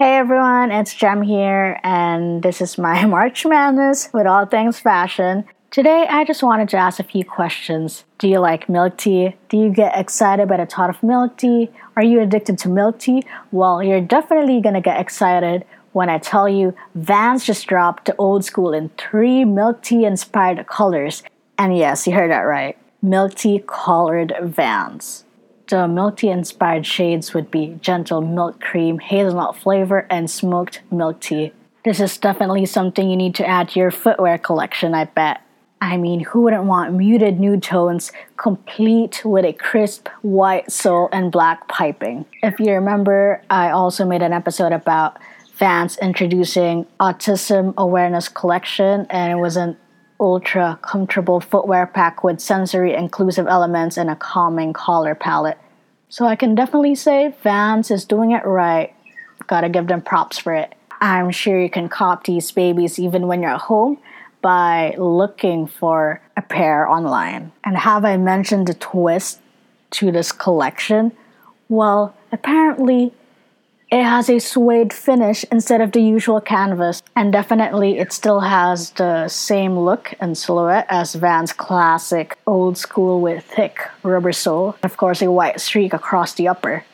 Hey everyone, it's Jem here, and this is my March Madness with all things fashion. Today, I just wanted to ask a few questions. Do you like milk tea? Do you get excited by the thought of milk tea? Are you addicted to milk tea? Well, you're definitely gonna get excited when I tell you Vans just dropped the Old Skool in three milk tea inspired colors. And yes, you heard that right milk tea colored Vans. The milk tea inspired shades would be gentle milk cream, hazelnut flavor, and smoked milk tea. This is definitely something you need to add to your footwear collection, I bet. I mean, who wouldn't want muted nude tones complete with a crisp white sole and black piping? If you remember, I also made an episode about Vans introducing Autism Awareness Collection, and it was an ultra comfortable footwear pack with sensory inclusive elements and a calming color palette. So I can definitely say Vans is doing it right. Gotta give them props for it. I'm sure you can cop these babies even when you're at home by looking for a pair online. And have I mentioned the twist to this collection? Well, apparently it has a suede finish instead of the usual canvas, and definitely it still has the same look and silhouette as Vans' classic Old Skool with thick rubber sole, of course, a white streak across the upper.